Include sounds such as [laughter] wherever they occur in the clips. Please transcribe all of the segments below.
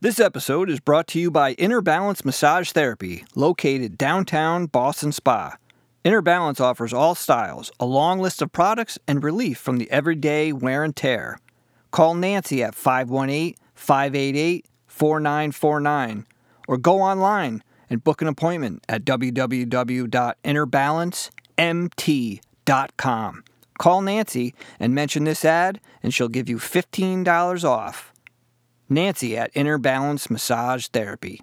This episode is brought to you by Inner Balance Massage Therapy, located downtown Ballston Spa. Inner Balance offers all styles, a long list of products, and relief from the everyday wear and tear. Call Nancy at 518 588 4949 or go online and book an appointment at www.innerbalancemt.com. Call Nancy and mention this ad, and she'll give you $15 off. Nancy at Inner Balance Massage Therapy.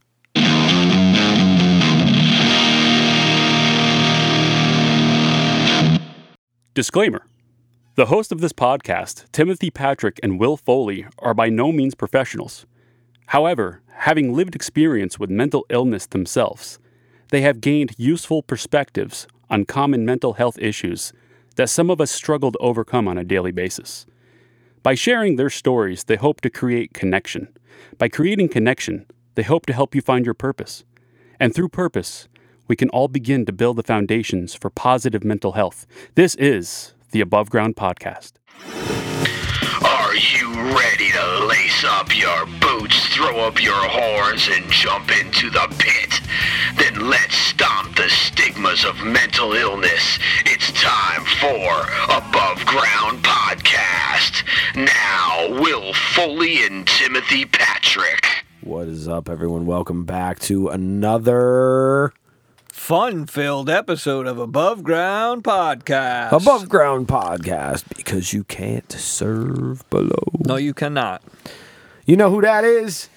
Disclaimer The host of this podcast, Timothy Patrick and Will Foley, are by no means professionals. However, having lived experience with mental illness themselves, they have gained useful perspectives on common mental health issues that some of us struggle to overcome on a daily basis. By sharing their stories, they hope to create connection. By creating connection, they hope to help you find your purpose. And through purpose, we can all begin to build the foundations for positive mental health. This is the Above Ground Podcast. Are you ready to lace up your boots, throw up your horns, and jump into the pit? Then let's stomp the stigmas of mental illness. It's time for Above Ground Podcast. Now, Will Foley and Timothy Patrick. What is up, everyone? Welcome back to another Fun filled episode of Above Ground Podcast. above ground podcast because you can't serve below. No, you cannot. You know who that is?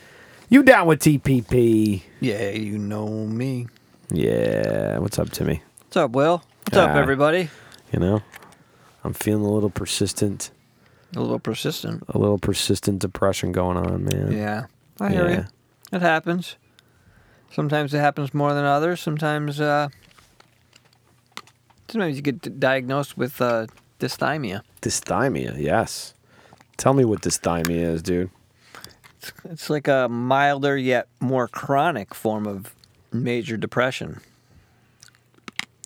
You down with TPP? Yeah, you know me. Yeah. What's up, Timmy? What's up, Will? What's up, Ah. everybody? You know, I'm feeling a little persistent, A little persistent. a little persistent depression going on, man. Yeah, I hear Yeah. you. It happens. Sometimes it happens more than others. Sometimes, uh, sometimes you get diagnosed with uh, dysthymia. Dysthymia, yes. Tell me what dysthymia is, dude. It's, it's like a milder yet more chronic form of major depression.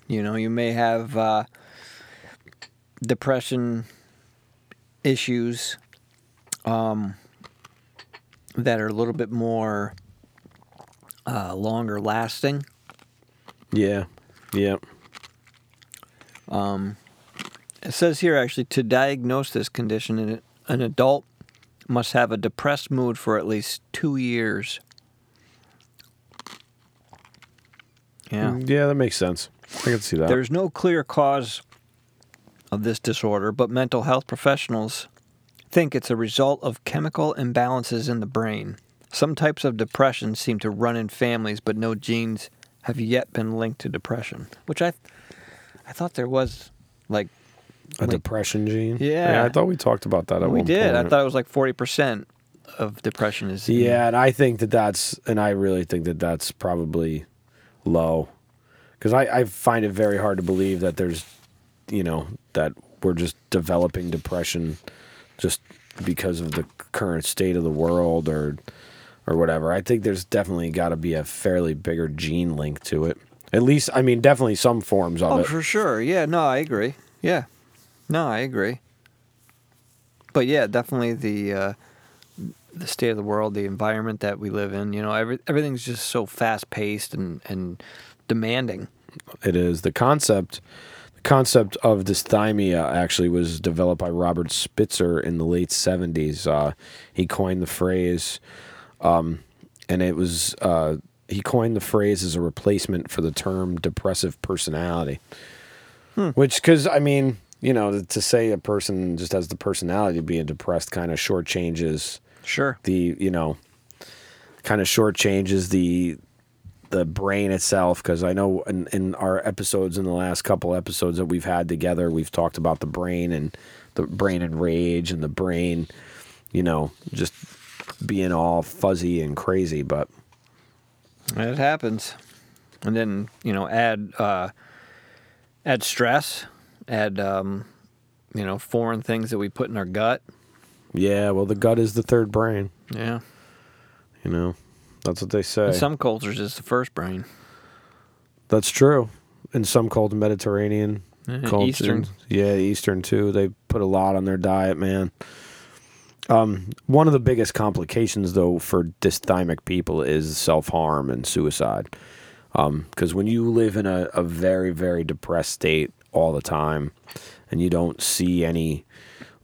You know, you may have uh, depression issues um, that are a little bit more uh, longer lasting. Yeah. Yeah. It says here actually to diagnose this condition, an, an adult must have a depressed mood for at least two years. Yeah. Yeah, that makes sense. I can see that. There's no clear cause of this disorder, but mental health professionals think it's a result of chemical imbalances in the brain. Some types of depression seem to run in families, but no genes have yet been linked to depression. Which I, I thought there was, like a like- depression gene. Yeah. I thought we talked about that at we did. I thought it was like forty percent of depression is. Yeah, and I think that that's, and I really think that that's probably low, because I, I find it very hard to believe that there's, you know, that we're just developing depression, just because of the current state of the world or, or whatever. I think there's definitely got to be a fairly bigger gene link to it. At least, I mean, definitely some forms of Oh, it. for sure. Yeah. No, I agree. Yeah. No, I agree. But yeah, definitely the uh, the state of the world, the environment that we live in. You know, every, everything's just so fast paced and and demanding. It is the concept. The concept of dysthymia actually was developed by Robert Spitzer in the late seventies. Uh, he coined the phrase, um, and it was uh, he coined the phrase as a replacement for the term depressive personality. Which, because I mean, you know, to, to say a person just has the personality of being depressed kind of shortchanges Sure. the you know kind of shortchanges the the brain itself because I know in, in our episodes in the last couple episodes that we've had together we've talked about the brain and the brain and rage and the brain you know just being all fuzzy and crazy but It happens. And then you know, add uh, add stress, add um, you know, foreign things that we put in our gut. yeah well the gut is the third brain Yeah. you know that's what they say In some cultures, it's the first brain. that's true in some cold Mediterranean Yeah, cultures [laughs] Eastern. yeah Eastern too they put a lot on their diet man um, One of the biggest complications, though, for dysthymic people is self harm and suicide. Um, because when you live in a, a very, very depressed state all the time, and you don't see any,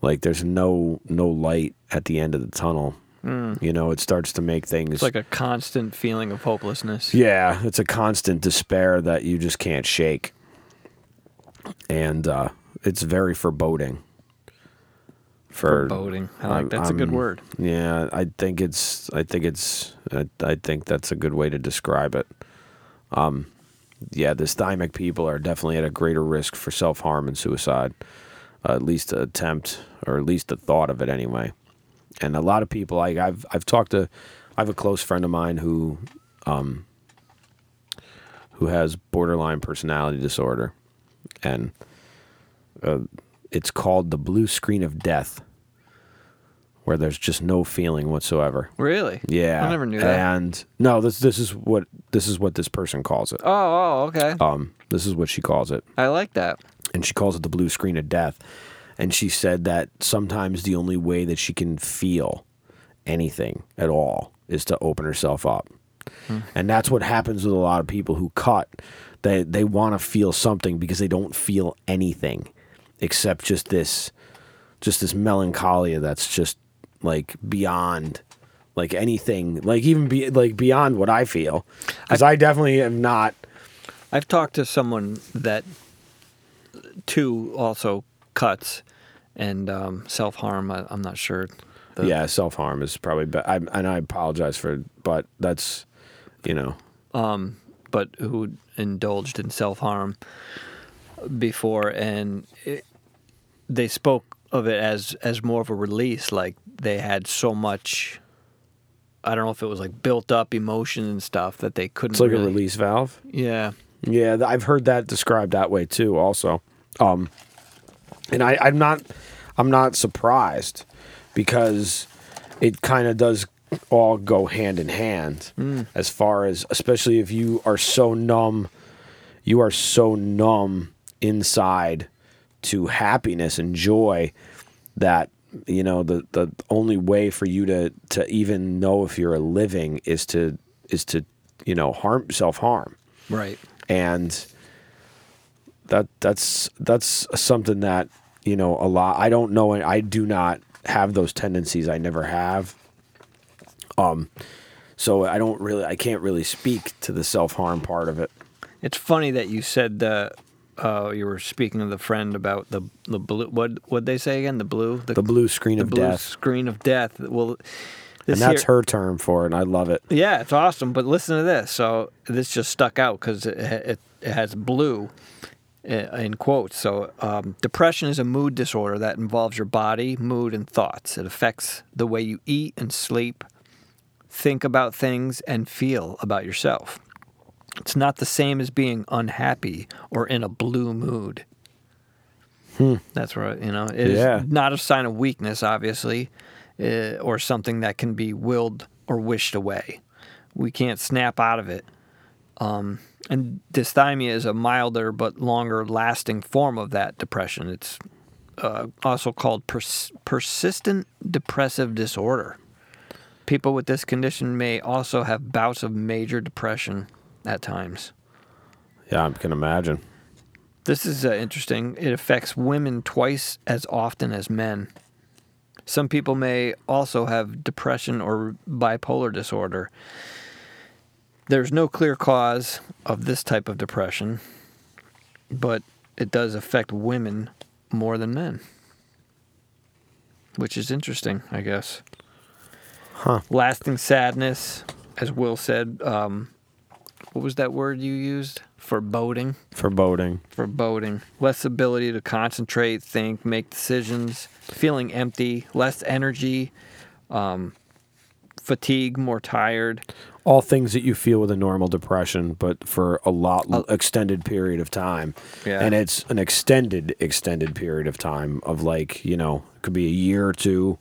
like, there's no no light at the end of the tunnel. You know, it starts to make things It's like a constant feeling of hopelessness. Yeah, it's a constant despair that you just can't shake. And uh, it's very foreboding. For Foreboding. I like I'm- that's a good word. Yeah, I think it's I think it's I, I think that's a good way to describe it. Um yeah, dysthymic people are definitely at a greater risk for self-harm and suicide. Uh, at least attempt or at least the thought of it anyway. And a lot of people like I've I've talked to I have a close friend of mine who um who has borderline personality disorder and uh, it's called the blue screen of death where there's just no feeling whatsoever. Really? Yeah. I never knew that. And no, this this is what this is what this person calls it. Oh, oh, okay. Um this is what she calls it. I like that. And she calls it the blue screen of death. And she said that sometimes the only way that she can feel anything at all is to open herself up. Hmm. And that's what happens with a lot of people who cut. They they want to feel something because they don't feel anything except just this just this melancholia that's just like beyond like anything like even be like beyond what I feel cuz I definitely am not I've talked to someone that too also cuts and um, self harm. I'm not sure. The, yeah, self harm is probably, but I and I apologize for, but that's, you know, but who indulged in self harm before, and it, they spoke of it as as more of a release. Like they had so much. I don't know if it was like built up emotion and stuff that they couldn't. it's like really, a release valve. Yeah, Yeah, I've heard that described that way too. Also, um, and I, I'm not, I'm not surprised because it kind of does all go hand in hand mm. as far as, especially if you are so numb, you are so numb inside to happiness and joy that you know the the only way for you to to even know if you're living is to is to you know harm self harm right. and that that's that's something that you know a lot i don't know i do not have those tendencies i never have um so i don't really i can't really speak to the self-harm part of it It's funny that you said that uh, you were speaking to the friend about the the blue. What what they say again? The blue. the blue screen of death. the of blue death screen of death. Well, this and that's here- her term for it and i love it Yeah, it's awesome. But listen to this. So this just stuck out because it, it it has blue in quotes. So um, depression is a mood disorder that involves your body, mood, and thoughts. It affects the way you eat and sleep, think about things, and feel about yourself. It's not the same as being unhappy or in a blue mood. That's right. You know, it is Yeah. not a sign of weakness, obviously, uh, or something that can be willed or wished away. We can't snap out of it. Um, and dysthymia is a milder but longer lasting form of that depression. It's uh, also called pers- persistent depressive disorder. People with this condition may also have bouts of major depression at times. yeah i can imagine This is uh, interesting. It affects women twice as often as men. Some people may also have depression or bipolar disorder. There's no clear cause of this type of depression, but it does affect women more than men, which is interesting, I guess. Huh. Lasting sadness, as Will said. Um, what was that word you used? Foreboding foreboding foreboding, less ability to concentrate, think, make decisions, feeling empty, less energy, um, fatigue, more tired. All things that you feel with a normal depression, but for a lot l extended period of time. Yeah. And it's an extended, extended period of time of like, you know, it could be a year or two.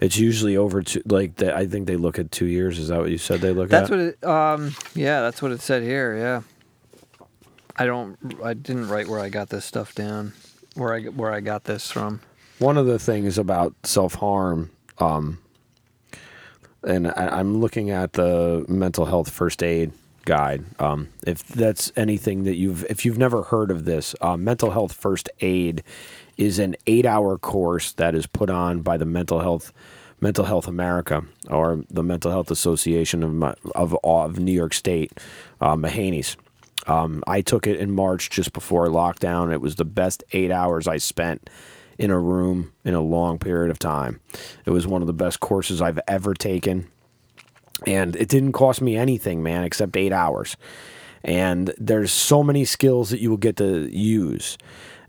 It's usually over to like the, I think they look at two years. Is that what you said they look That's at? what it. Um, yeah, that's what it said here. Yeah. I don't. I didn't write where I got this stuff down. Where I where I got this from. One of the things about self harm um, and I, I'm looking at the mental health first aid guide. Um, if that's anything that you've, if you've never heard of this, uh, mental health first aid is an eight-hour course that is put on by the mental health. Mental Health America or the Mental Health Association of of, of New York State, uh, MHANYS. Um, I took it in March just before lockdown. It was the best eight hours I spent in a room in a long period of time. It was one of the best courses I've ever taken. And it didn't cost me anything, man, except eight hours. And there's so many skills that you will get to use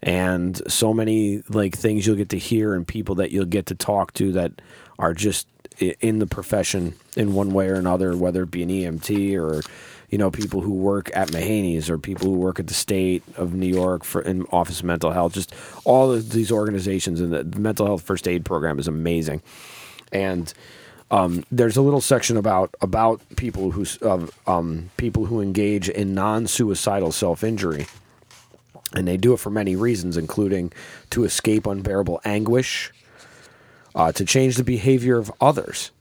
and so many like things you'll get to hear and people that you'll get to talk to that are just in the profession in one way or another, whether it be an EMT or you know people who work at MHANYS or people who work at the state of New York for in Office of Mental Health. Just all of these organizations and the, the mental health first aid program is amazing, and. Um, there's a little section about about people who of um, people who engage in non-suicidal self-injury, and they do it for many reasons, including to escape unbearable anguish, uh, to change the behavior of others,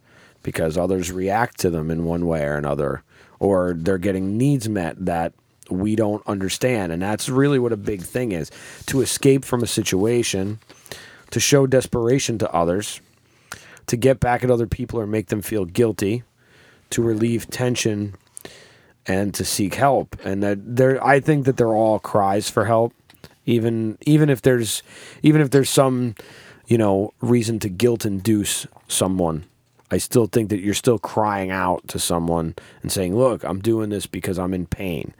because others react to them in one way or another, or they're getting needs met that we don't understand, and that's really what a big thing is: to escape from a situation, to show desperation to others, to get back at other people or make them feel guilty, to relieve tension and to seek help. And that there I think that they're all cries for help. Even even if there's even if there's some, you know, reason to guilt induce someone. I still think that you're still crying out to someone and saying, "Look, I'm doing this because I'm in pain.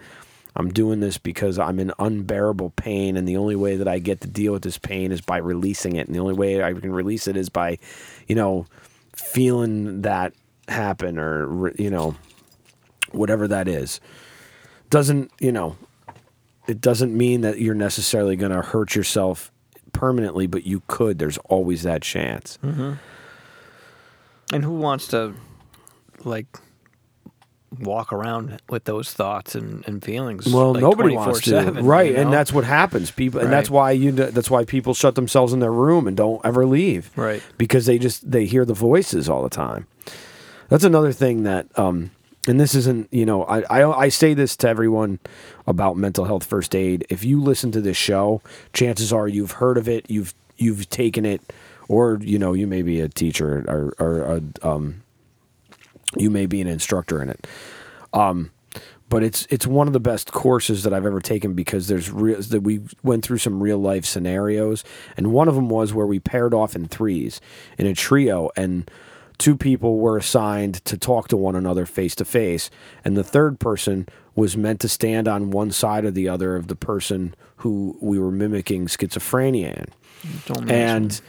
I'm doing this because I'm in unbearable pain, and the only way that I get to deal with this pain is by releasing it. And the only way I can release it is by, you know, feeling that happen or you know, whatever that is. Doesn't you know? It doesn't mean that you're necessarily going to hurt yourself permanently, but you could. There's always that chance. Mm-hmm. And who wants to, like, walk around with those thoughts and, and feelings? Well, like, nobody wants to, right? you And that's what happens. People, and that's why you. That's why people shut themselves in their room and don't ever leave, Right. Because they just they hear the voices all the time. That's another thing that, um, and this isn't, you know, I, I I say this to everyone about mental health first aid. If you listen to this show, chances are you've heard of it, you've you've taken it, or you know, you may be a teacher or or a, um, you may be an instructor in it. But it's it's one of the best courses that I've ever taken because there's real that we went through some real life scenarios, and one of them was where we paired off in threes in a trio, and two people were assigned to talk to one another face to face, and the third person was meant to stand on one side or the other of the person who we were mimicking schizophrenia in. Don't mention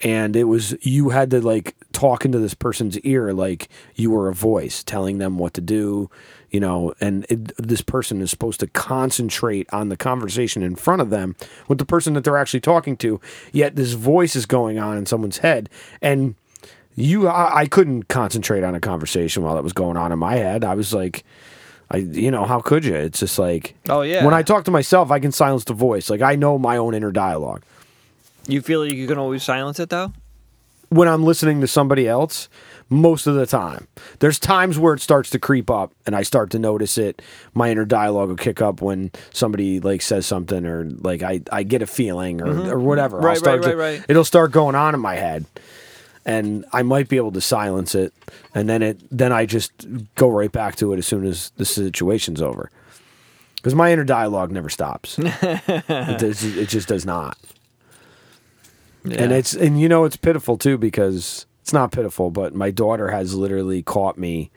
and it was you had to like talk into this person's ear like you were a voice telling them what to do you know and it, this person is supposed to concentrate on the conversation in front of them with the person that they're actually talking to yet this voice is going on in someone's head and you I, I couldn't concentrate on a conversation while that was going on in my head i was like I, you know, how could you? It's just like, Oh, yeah. When I talk to myself, I can silence the voice. Like I know my own inner dialogue. You feel like you can always silence it though? when I'm listening to somebody else, most of the time. There's times where it starts to creep up and I start to notice it. My inner dialogue will kick up when somebody like says something or like I, I get a feeling or, or whatever. I'll Mm-hmm. Right, start right, to- right, right. It'll start going on in my head. And I might be able to silence it and then it then I just go right back to it as soon as the situation's over. Because my inner dialogue never stops. [laughs] it, does, it just does not and it's and you know it's pitiful too because it's not pitiful but my daughter has literally caught me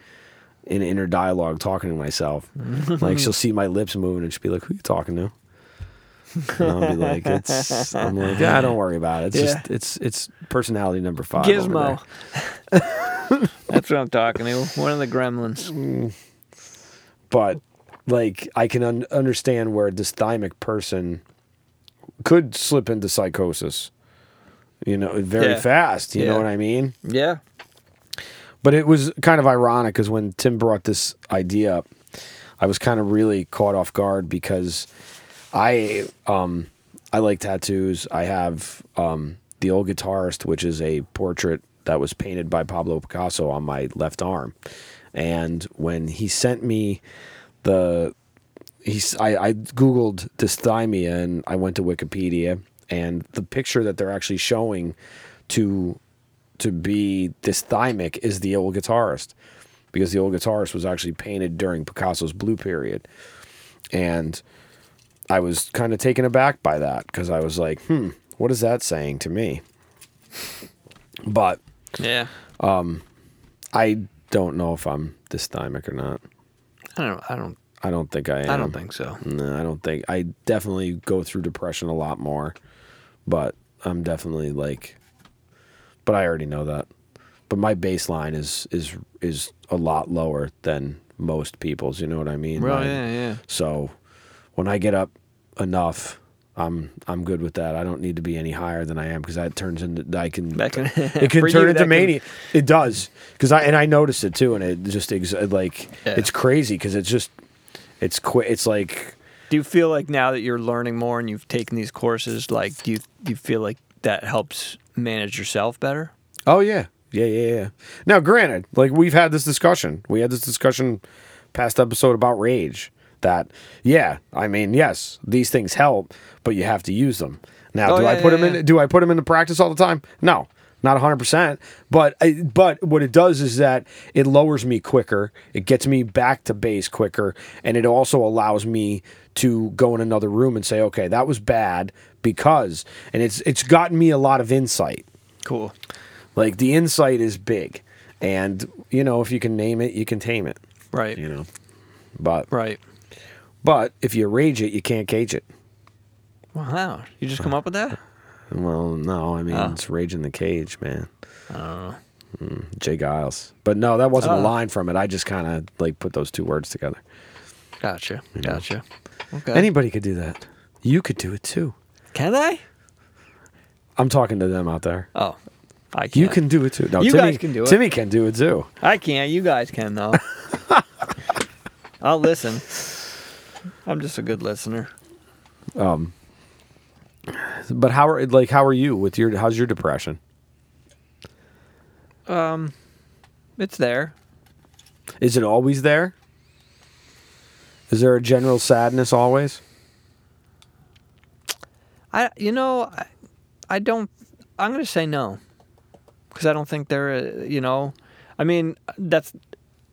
in inner dialogue talking to myself [laughs] like she'll see my lips moving and she'll be like who you talking to and I'll be like it's I'm like yeah don't worry about it it's Yeah. just it's it's personality number five Gizmo. [laughs] That's what I'm talking to. One of the gremlins. Mm. but like I can un- understand where a dysthymic person could slip into psychosis you know very Yeah. fast you know what I mean Yeah. But it was kind of ironic because when Tim brought this idea up, I was kind of really caught off guard because I um I like tattoos. I have um the old guitarist, which is a portrait that was painted by Pablo Picasso on my left arm. And when he sent me the he's I, I googled dysthymia and I went to Wikipedia and the picture that they're actually showing to to be dysthymic is the old guitarist because the old guitarist was actually painted during Picasso's blue period. And I was kind of taken aback by that because I was like, hmm, what is that saying to me? But Yeah. I don't know if I'm dysthymic or not. I don't. I don't. I don't think I am. I don't think so. No, I don't think. I definitely go through depression a lot more, but I'm definitely like. But I already know that. But my baseline is is is a lot lower than most people's. You know what I mean? My- yeah, yeah. So when I get up enough, I'm I'm good with that. I don't need to be any higher than I am because that turns into I can can. [laughs] it [laughs] can turn you, into that can- mania. It does because I and I noticed it too, and it just ex- like Yeah. it's crazy because it's just it's quick. It's like Do you feel like now that you're learning more and you've taken these courses, like do you do you feel like that helps manage yourself better? oh yeah, yeah, yeah, yeah. Now, granted, like we've had this discussion. We had this discussion past episode about rage. That yeah, I mean yes, these things help, but you have to use them. Now, Oh, do I put yeah, them yeah. in? Do I put them into practice all the time? No. Not 100%, but I, but what it does is that it lowers me quicker. It gets me back to base quicker, and it also allows me to go in another room and say, "Okay, that was bad because." And it's it's gotten me a lot of insight. Cool. Like the insight is big, and you know if you can name it, you can tame it. Right. You know, but Right. but if you rage it, you can't cage it. Wow. You just come up with that? Well, no, I mean Oh. it's rage in the cage, man. Mm, J. Geils, but no, that wasn't a Oh. line from it. I just kind of like put those two words together. Gotcha. Gotcha. Okay. Anybody could do that. You could do it too. can I? I'm talking to them out there. Oh, I can't. You can do it too. No, You Timmy, guys can do it. Timmy can do it too. I can't. You guys can though. [laughs] I'll listen. I'm just a good listener. But how are like how are you with your how's your depression? Um, it's there. Is it always there? Is there a general sadness always? I, you know, I, I don't. I'm gonna say no, because I don't think there. uh, You know, I mean, that's.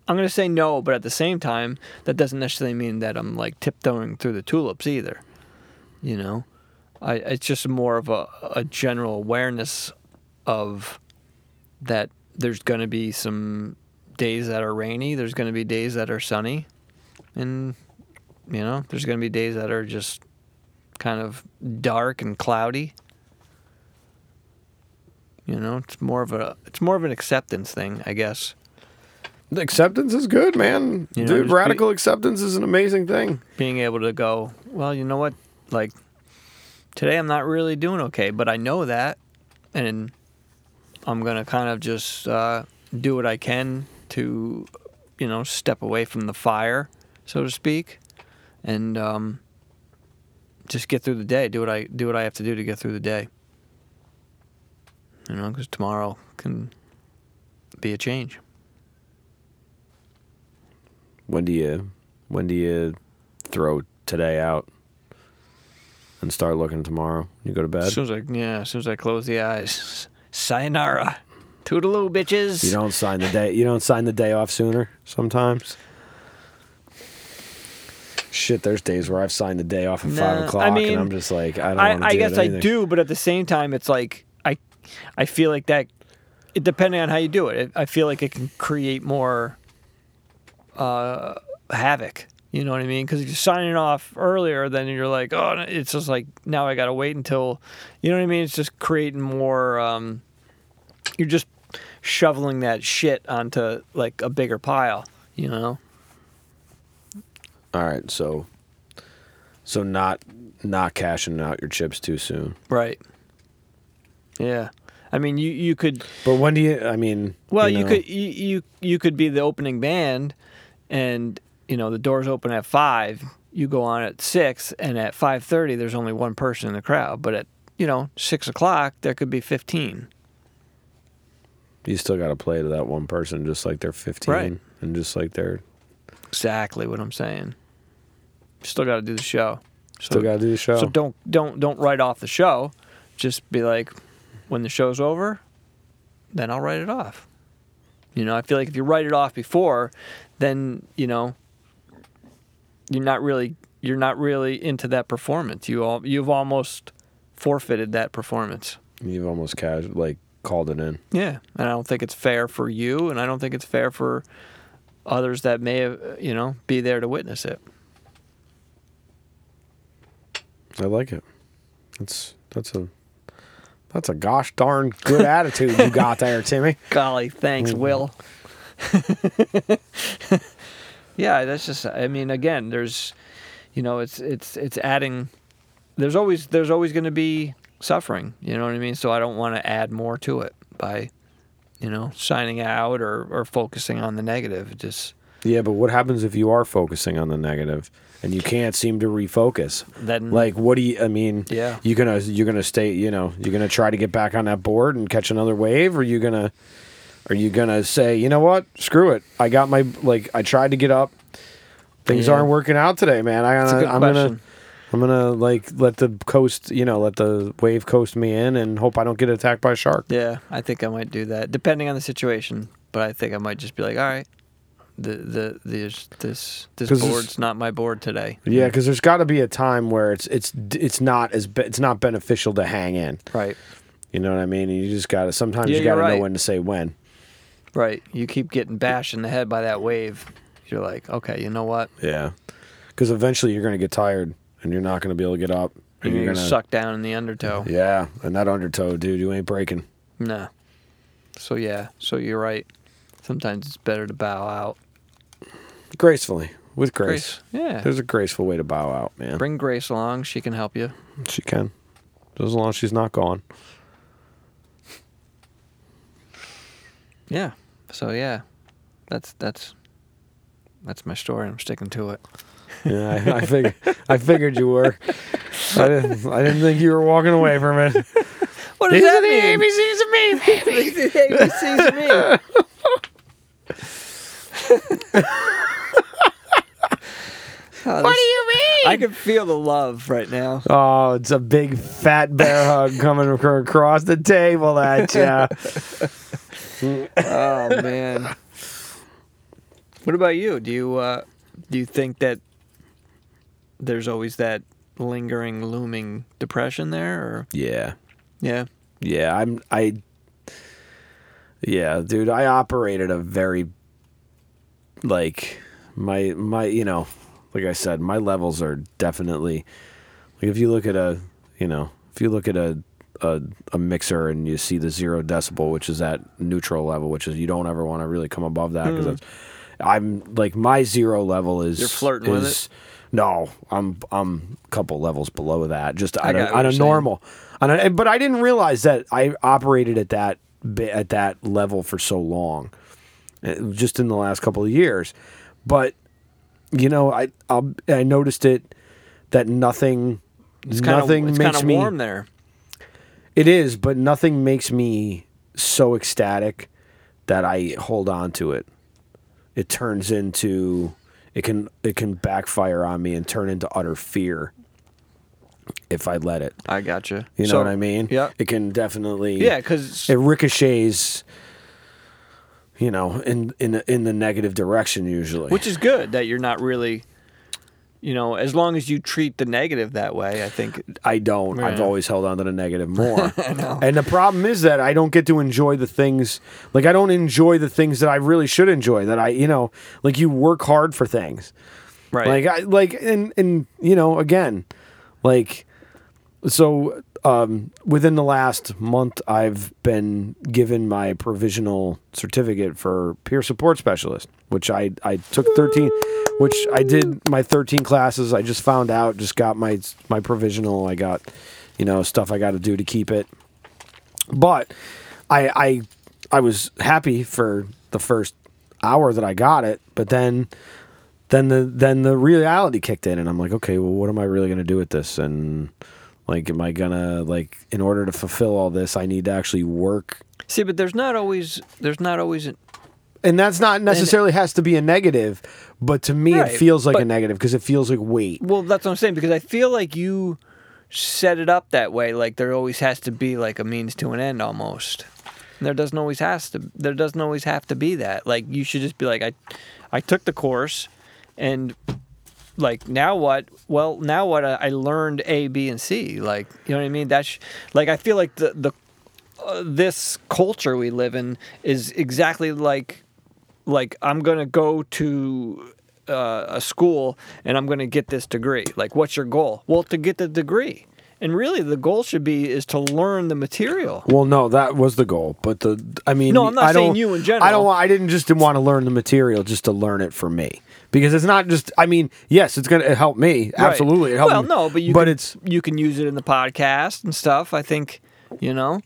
I'm gonna say no, but at the same time, that doesn't necessarily mean that I'm like tiptoeing through the tulips either. You know, I. It's just more of a a general awareness of that. There's gonna be some days that are rainy. There's gonna be days that are sunny, and you know, there's gonna be days that are just kind of dark and cloudy. You know, it's more of a it's more of an acceptance thing, I guess. The acceptance is good, man. You know, Dude, just be- radical acceptance is an amazing thing. Being able to go, well, you know what? Like today I'm not really doing okay, but I know that and I'm to kind of just uh, do what I can to you know, step away from the fire, so to speak, and um, just get through the day. Do what I do what I have to do to get through the day. You know, because tomorrow can be a change. When do you when do you throw today out and start looking tomorrow? You go to bed? As soon as I yeah, as soon as I close the eyes, sayonara, toodaloo, bitches. You don't sign the day you don't sign the day off sooner sometimes? Shit, there's days where I've signed the day off at Nah, five I o'clock mean, and I'm just like I don't I, I do guess I do, but at the same time, it's like I, I feel like that. It depending on how you do it, it I feel like it can create more uh, havoc. You know what I mean? Because you're signing off earlier, then you're like, oh, it's just like now I gotta wait until, you know what I mean? It's just creating more. Um, you're just shoveling that shit onto like a bigger pile. You know? All right, so so not not cashing out your chips too soon. Right. Yeah. I mean, you you could. But when do you I mean Well, you, know, could you, you you could be the opening band, and you know the doors open at five. You go on at six, and at five thirty, there's only one person in the crowd. But at you know six o'clock, there could be fifteen. you still got to play to that one person, just like they're 15, Right. and just like they're Exactly what I'm saying. Still got to do the show. still got to do the show. So don't don't don't write off the show. Just be like, when the show's over, then I'll write it off. You know, I feel like if you write it off before, then you know you're not really you're not really into that performance. You all you've almost forfeited that performance. You've almost casual like called it in. Yeah, and I don't think it's fair for you, and I don't think it's fair for others that may have you know be there to witness it. I like it. That's that's a that's a gosh darn good [laughs] attitude you got there, Timmy. Golly, thanks, Mm-hmm. Will. [laughs] yeah, that's just. I mean, again, there's, you know, it's it's it's adding. There's always there's always going to be suffering. You know what I mean? So I don't want to add more to it by, you know, signing out or or focusing on the negative. It just Yeah, but what happens if you are focusing on the negative and you can't seem to refocus? then Like, what do you? I mean, Yeah. you gonna you're gonna stay. You know, you're gonna try to get back on that board and catch another wave, or you gonna, are you gonna say, you know what, screw it. I got my like. I tried to get up. Things Yeah. aren't working out today, man. I That's a gotta, good I'm question. gonna. I'm gonna like let the coast, you know, let the wave coast me in, and hope I don't get attacked by a shark. Yeah, I think I might do that, depending on the situation. But I think I might just be like, all right, the the this this this board's not my board today. Yeah, because there's got to be a time where it's it's it's not as be, it's not beneficial to hang in. Right. You know what I mean? And you just got to sometimes Yeah, you got to you're know when to say when. Right. You keep getting bashed in the head by that wave. You're like, okay, you know what? Yeah, because eventually you're going to get tired and you're not going to be able to get up. And you're you're gonna gonna suck down in the undertow. Yeah, and that undertow, dude, you ain't breaking. No. So yeah. So you're right. Sometimes it's better to bow out. Gracefully, with grace. Grace. Yeah. There's a graceful way to bow out, man. Bring Grace along. She can help you. She can, as long as she's not gone. Yeah. So yeah. That's that's that's my story. I'm sticking to it. Yeah, I, I figured. I figured you were. I didn't. I didn't think you were walking away from it. [laughs] What does that mean? ABCs of me, [laughs] baby. ABCs of me. [laughs] what do you mean? I can feel the love right now. Oh, it's a big fat bear hug [laughs] coming across the table at you. [laughs] Oh man. What about you? Do you uh, do you think that there's always that lingering, looming depression there, or yeah, yeah, yeah. I'm. I. Yeah, dude. I operated a very. Like my my you know, like I said, my levels are definitely. Like if you look at a you know if you look at a a, a mixer and you see the zero decibel, which is that neutral level, which is you don't ever want to really come above that because that's. I'm like my zero level is. You're flirting with is- No, I'm I'm a couple levels below that. Just on a, on a normal, on a, but I didn't realize that I operated at that at that level for so long, uh, just in the last couple of years. But you know, I I'll, I noticed it that nothing it's nothing it's makes me warm there. it is, but nothing makes me so ecstatic that I hold on to it. It turns into it can it can backfire on me and turn into utter fear if I let it. I gotcha. You know So- what I mean? Yeah, It can definitely yeah, because it ricochets you know in in in the negative direction usually. which is good that you're not really, you know, as long as you treat the negative that way. I think I don't. I've always held on to the negative more. [laughs] And the problem is that I don't get to enjoy the things like I don't enjoy the things that I really should enjoy. That I, you know, like you work hard for things. right. Like I like and and you know, again, like so um within the last month I've been given my provisional certificate for peer support specialist, which I I took 13 which I did my 13 classes. I just found out, just got my my provisional. I got you know, stuff I got to do to keep it. But I I I was happy for the first hour that I got it, but then then the then the reality kicked in and I'm like, okay, well what am I really going to do with this? And Like, am I gonna like in order to fulfill all this, I need to actually work See, but there's not always there's not always an, and that's not necessarily has to be a negative, but to me Right, it feels like a negative because it feels like weight. well. That's what I'm saying because I feel like you set it up that way. Like there always has to be like a means to an end almost. And there doesn't always has to. There doesn't always have to be that. Like you should just be like I, I took the course, and like now what? Well, now what? I learned A, B, and C. Like you know what I mean? That's like I feel like the the uh, this culture we live in is exactly like like I'm gonna go to uh, a school and I'm gonna get this degree. Like, what's your goal? Well, to get the degree. And really, the goal should be is to learn the material. Well, no, that was the goal, but the I mean, No, I'm not I don't, saying you in general. I don't. want- I didn't just want to learn the material just to learn it for me because it's not just. I mean, yes, it's gonna help me. Absolutely, it helped Well, me. no, but you but can, it's you can use it in the podcast and stuff. I think, you know.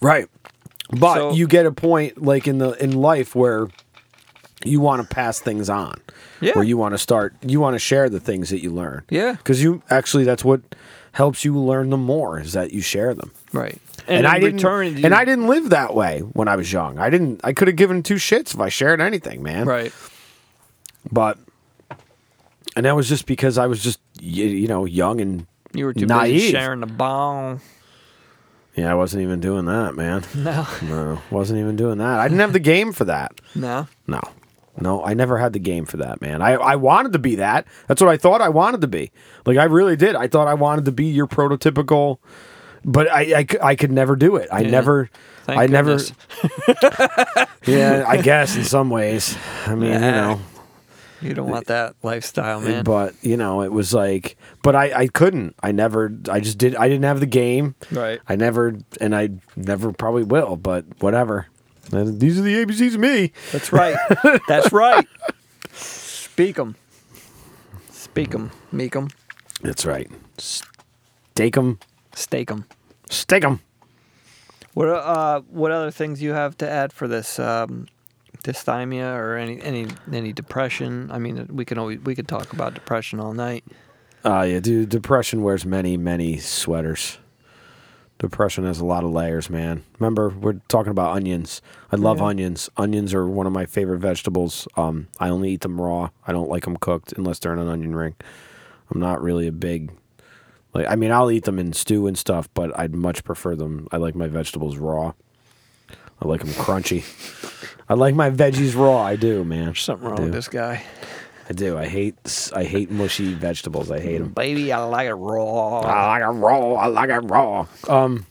Right. But So- you get a point like in the in life where you want to pass things on. Yeah. Where you want to start you want to share the things that you learn. Yeah. Cuz you actually that's what helps you learn them more is that you share them. Right. And, in I didn't return, you- and I didn't live that way when I was young. I didn't I could have given two shits if I shared anything, man. Right. But and that was just because I was just you, you know young and You were too naive. busy sharing the bong. Yeah, I wasn't even doing that, man. [laughs] No. No, wasn't even doing that. I didn't have the game for that. No. No. No, I never had the game for that, man. I, I wanted to be that. That's what I thought I wanted to be. Like, I really did. I thought I wanted to be your prototypical, but I, I, I could never do it. I Yeah. never, Thank I goodness. never, [laughs] yeah, I guess in some ways. I mean, you know, You don't want that lifestyle, man. but, you know, it was like, but I, I couldn't. I never, I just did, I didn't have the game. Right. I never, and I never probably will, but whatever. These are the ABCs of me. That's right. [laughs] That's right. Speak 'em. Speak 'em. Meek 'em. That's right. Stake them. Stake 'em. Stake them. What uh what other things you have to add for this um dysthymia or any any any depression? I mean, we can always we could talk about depression all night. Uh, yeah, dude. Depression wears many, many sweaters. Depression has a lot of layers, man. Remember, we're talking about onions. I love Yeah. onions. Onions are one of my favorite vegetables. Um, I only eat them raw. I don't like them cooked unless they're in an onion ring. I'm not really a big like. I mean, I'll eat them in stew and stuff, but I'd much prefer them. I like my vegetables raw. I like them crunchy. I like my veggies raw. I do, man. There's something wrong with this guy. I do. I hate. I hate mushy vegetables. I hate them. Baby, I like it raw. I like it raw. I like it raw. Um,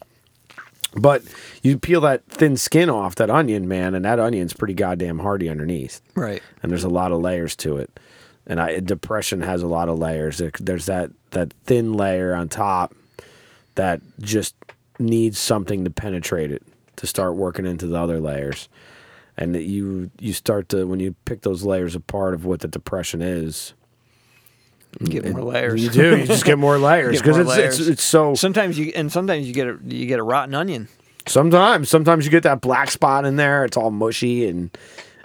but you peel that thin skin off that onion, man, and that onion's pretty goddamn hardy underneath, Right. and there's a lot of layers to it. And I depression has a lot of layers. There's that that thin layer on top that just needs something to penetrate it to start working into the other layers. And that you you start to when you pick those layers apart of what the depression is, You Get more layers. you do. You just get more [laughs] layers because it's, it's it's so. Sometimes you and sometimes you get a you get a rotten onion. Sometimes, sometimes you get that black spot in there. It's all mushy and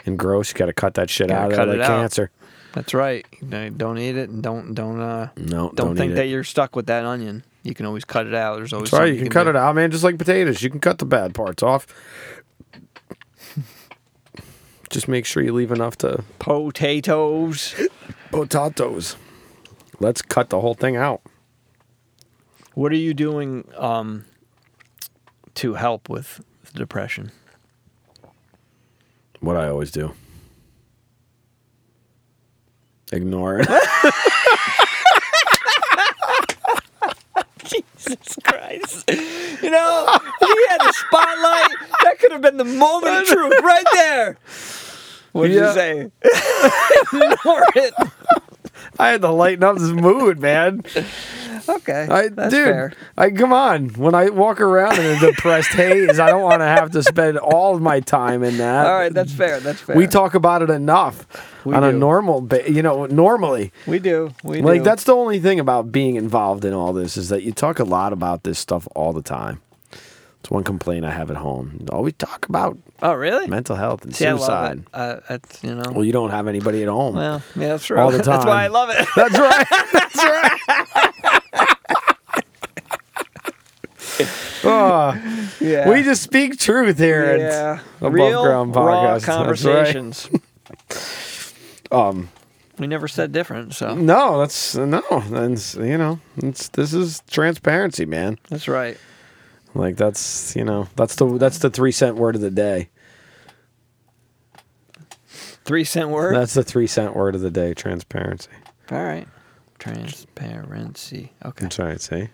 and gross. You got to cut that shit out cut it like out. cancer. That's right. Don't eat it and don't don't uh No, don't, don't think that you're stuck with that onion. You can always cut it out. There's always That's right. You can cut do. it out, man. Just like potatoes, you can cut the bad parts off. Just make sure you leave enough to Potatoes. potatoes. Let's cut the whole thing out. What are you doing um, to help with the depression? What I always do. Ignore it. [laughs] Jesus Christ. You know, he had the spotlight. That could have been the moment of [laughs] truth right there. What did Yeah. you say? [laughs] Ignore it. I had to lighten up this mood, man. Okay. I, that's dude, fair. I come on. When I walk around in a depressed [laughs] haze, I don't want to have to spend all of my time in that. All right, that's fair. That's fair. We talk about it enough We on a normal, ba- you know, normally. We do. We Like do. that's the only thing about being involved in all this is that you talk a lot about this stuff all the time. It's one complaint I have at home. All we talk about Oh, really? mental health and See, I love suicide. it. Uh, that's you know. Well, you don't have anybody at home. Well, yeah, that's true. All the time. [laughs] That's why I love it. That's right. [laughs] That's right. [laughs] Oh, Yeah. we just speak truth here. at yeah. Above Real Ground raw Podcast. That's right. conversations. [laughs] Um, We never said different, so no, that's no. That's you know, it's this is transparency, man. that's right. Like that's you know, that's the that's the three cent word of the day. Three cent word. That's the three cent word of the day. Transparency. All right. Transparency. Okay. That's right. See.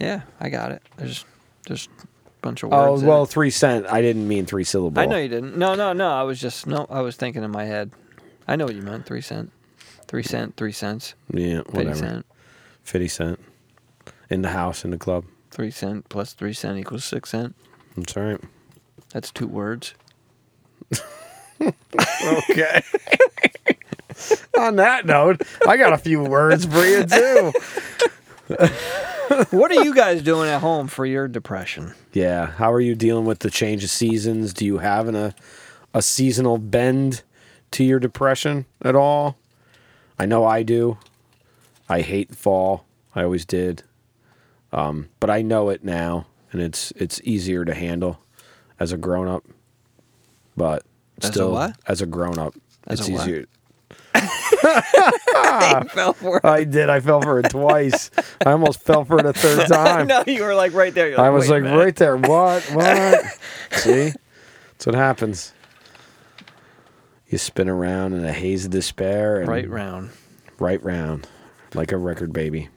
Yeah, I got it. There's just a bunch of Oh words. in well, three cent. I didn't mean three syllable. I know you didn't. No, no, no. I was just no. I was thinking in my head. I know what you meant. Three cent. Three cent. Three cents. Yeah, whatever. Fifty cent. Fifty cent. In the house, in the club. Three cent plus three cent equals six cent. That's right. That's two words. Okay. [laughs] On that note, I got a few words for you too. [laughs] what are you guys doing at home for your depression? Yeah. How are you dealing with the change of seasons? Do you have an, a a seasonal bend to your depression at all? I know I do. I hate fall. I always did. Um, but I know it now, and it's it's easier to handle as a grown up. But As still, what? as a grown up, As it's easier. [laughs] I [laughs] fell for it. I did. I fell for it twice. I almost fell for it a third [laughs] time. no, you were like right there. You're I was like right there. What? [laughs] What? See? That's what happens. You spin around in a haze of despair and right round. right round, like a record baby.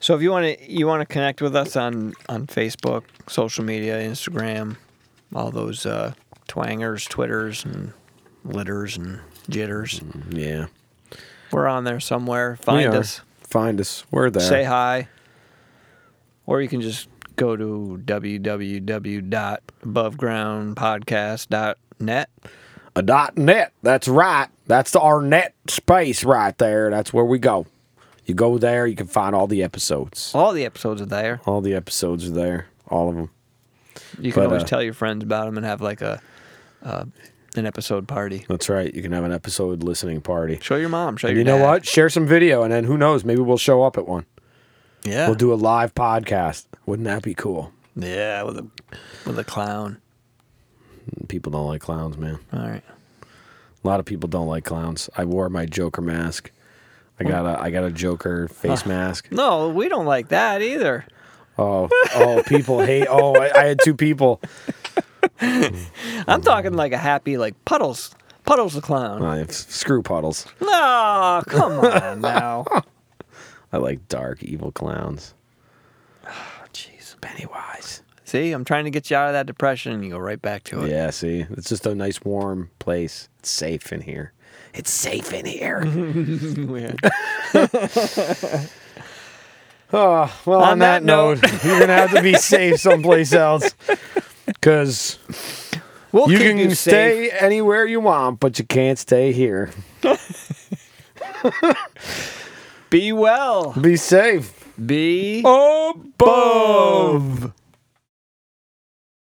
So if you want to you want to connect with us on on Facebook, social media, Instagram, all those uh, twangers, twitters, and litters and jitters, Yeah. We're on there somewhere. Find us, Find us. We're there. say hi, or you can just go to www.abovegroundpodcast.net. a dot net. That's right. That's the, our net space right there. That's where we go. You go there, you can find all the episodes. All the episodes are there. All the episodes are there. All of them. You can But, always uh, tell your friends about them and have like a uh, an episode party. That's right. You can have an episode listening party. Show your mom. Show And your you know dad. what? Share some video, and then who knows? Maybe we'll show up at one. Yeah. We'll do a live podcast. Wouldn't that be cool? Yeah, with a with a clown. People don't like clowns, man. All right. A lot of people don't like clowns. I wore my Joker mask. I got a I got a Joker face mask. No, we don't like that either. Oh, oh, people hate. Oh, I, I had two people. [laughs] I'm talking like a happy, like Puddles. Puddles the clown. Uh, screw puddles. No, come on now. [laughs] I like dark, evil clowns. [sighs] Jeez. Pennywise. See, I'm trying to get you out of that depression, and you go right back to it. Yeah, see, it's just a nice, warm place. It's safe in here. It's safe in here. Oh, [laughs] well, on, On that, that note, you're going to have to be safe someplace else. [laughs] Because We'll you can you stay anywhere you want, but you can't stay here. [laughs] Be well. Be safe. Be Above.